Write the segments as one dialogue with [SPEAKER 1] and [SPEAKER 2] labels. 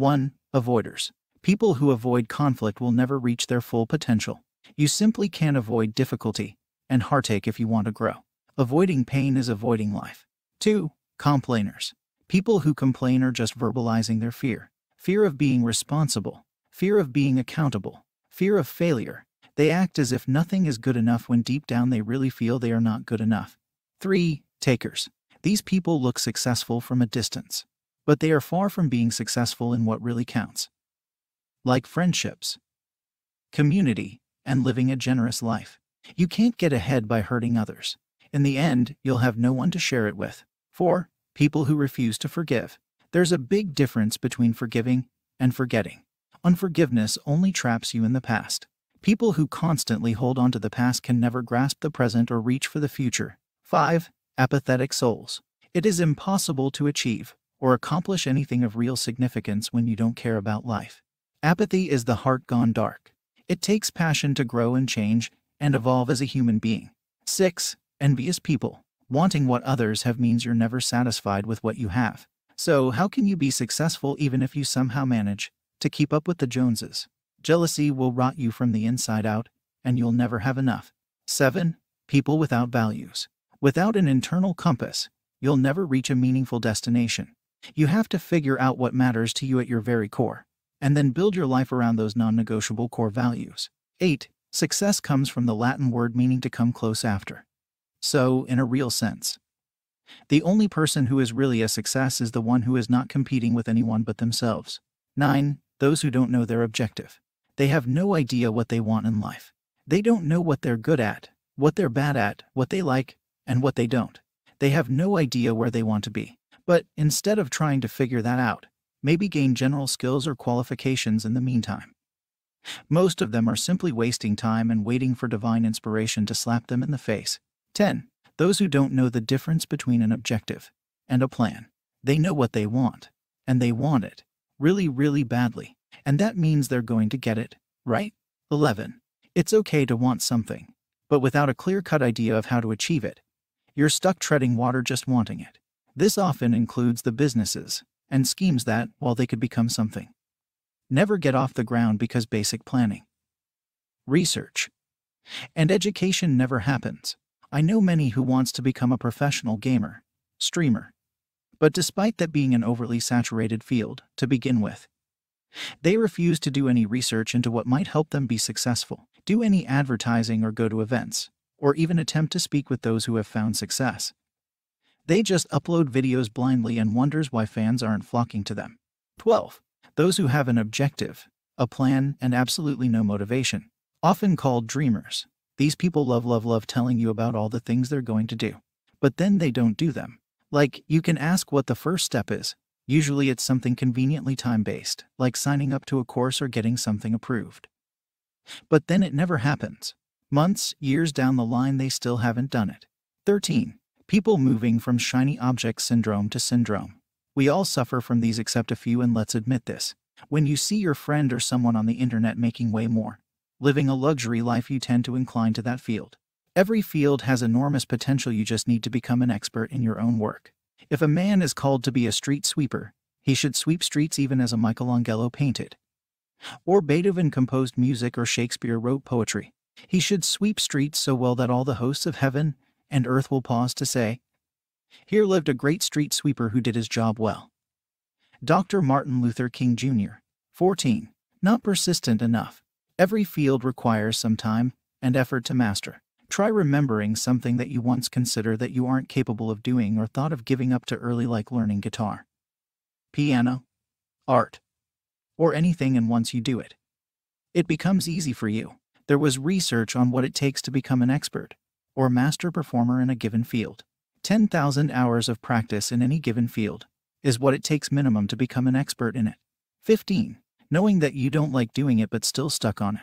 [SPEAKER 1] 1. Avoiders. People who avoid conflict will never reach their full potential. You simply can't avoid difficulty and heartache if you want to grow. Avoiding pain is avoiding life. 2. Complainers. People who complain are just verbalizing their fear. Fear of being responsible, fear of being accountable, fear of failure. They act as if nothing is good enough when deep down they really feel they are not good enough. 3. Takers. These people look successful from a distance, but they are far from being successful in what really counts. Like friendships, community, and living a generous life. You can't get ahead by hurting others. In the end, you'll have no one to share it with. 4. People who refuse to forgive. There's a big difference between forgiving and forgetting. Unforgiveness only traps you in the past. People who constantly hold on to the past can never grasp the present or reach for the future. 5. Apathetic souls. It is impossible to achieve or accomplish anything of real significance when you don't care about life. Apathy is the heart gone dark. It takes passion to grow and change and evolve as a human being. 6. Envious people. Wanting what others have means you're never satisfied with what you have. So, how can you be successful even if you somehow manage to keep up with the Joneses? Jealousy will rot you from the inside out, and you'll never have enough. 7. People without values. Without an internal compass, you'll never reach a meaningful destination. You have to figure out what matters to you at your very core, and then build your life around those non negotiable core values. 8. Success comes from the Latin word meaning to come close after. So, in a real sense, the only person who is really a success is the one who is not competing with anyone but themselves. 9. Those who don't know their objective. They have no idea what they want in life. They don't know what they're good at, what they're bad at, what they like, and what they don't. They have no idea where they want to be. But instead of trying to figure that out, maybe gain general skills or qualifications in the meantime. Most of them are simply wasting time and waiting for divine inspiration to slap them in the face. 10. Those who don't know the difference between an objective and a plan. They know what they want, and they want it really, really badly, and that means they're going to get it, right? 11. It's okay to want something, but without a clear cut idea of how to achieve it, you're stuck treading water just wanting it. This often includes the businesses and schemes that, while they could become something, never get off the ground because basic planning, research, and education never happens. I know many who wants to become a professional gamer, streamer, but despite that being an overly saturated field to begin with, they refuse to do any research into what might help them be successful, do any advertising or go to events, or even attempt to speak with those who have found success. They just upload videos blindly and wonders why fans aren't flocking to them. 12. Those who have an objective, a plan, and absolutely no motivation, often called dreamers. These people love, love, love telling you about all the things they're going to do. But then they don't do them. Like, you can ask what the first step is. Usually it's something conveniently time based, like signing up to a course or getting something approved. But then it never happens. Months, years down the line, they still haven't done it. 13. People moving from shiny object syndrome to syndrome. We all suffer from these except a few, and let's admit this. When you see your friend or someone on the internet making way more, living a luxury life, you tend to incline to that field. Every field has enormous potential, you just need to become an expert in your own work. If a man is called to be a street sweeper, he should sweep streets even as a Michelangelo painted. Or Beethoven composed music or Shakespeare wrote poetry. He should sweep streets so well that all the hosts of heaven and earth will pause to say, here lived a great street sweeper who did his job well. Dr. Martin Luther King Jr. 14. Not persistent enough. Every field requires some time and effort to master. Try remembering something that you once considered that you aren't capable of doing or thought of giving up to early, like learning guitar, piano, art, or anything, and once you do it, it becomes easy for you. There was research on what it takes to become an expert or master performer in a given field. 10,000 hours of practice in any given field is what it takes minimum to become an expert in it. 15. Knowing that you don't like doing it but still stuck on it.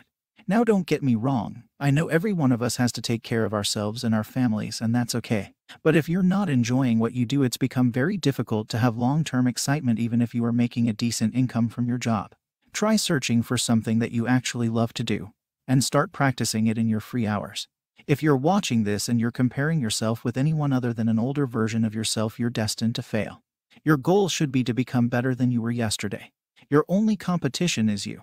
[SPEAKER 1] Now, don't get me wrong, I know every one of us has to take care of ourselves and our families, and that's okay. But if you're not enjoying what you do, it's become very difficult to have long term excitement even if you are making a decent income from your job. Try searching for something that you actually love to do and start practicing it in your free hours. If you're watching this and you're comparing yourself with anyone other than an older version of yourself, you're destined to fail. Your goal should be to become better than you were yesterday. Your only competition is you.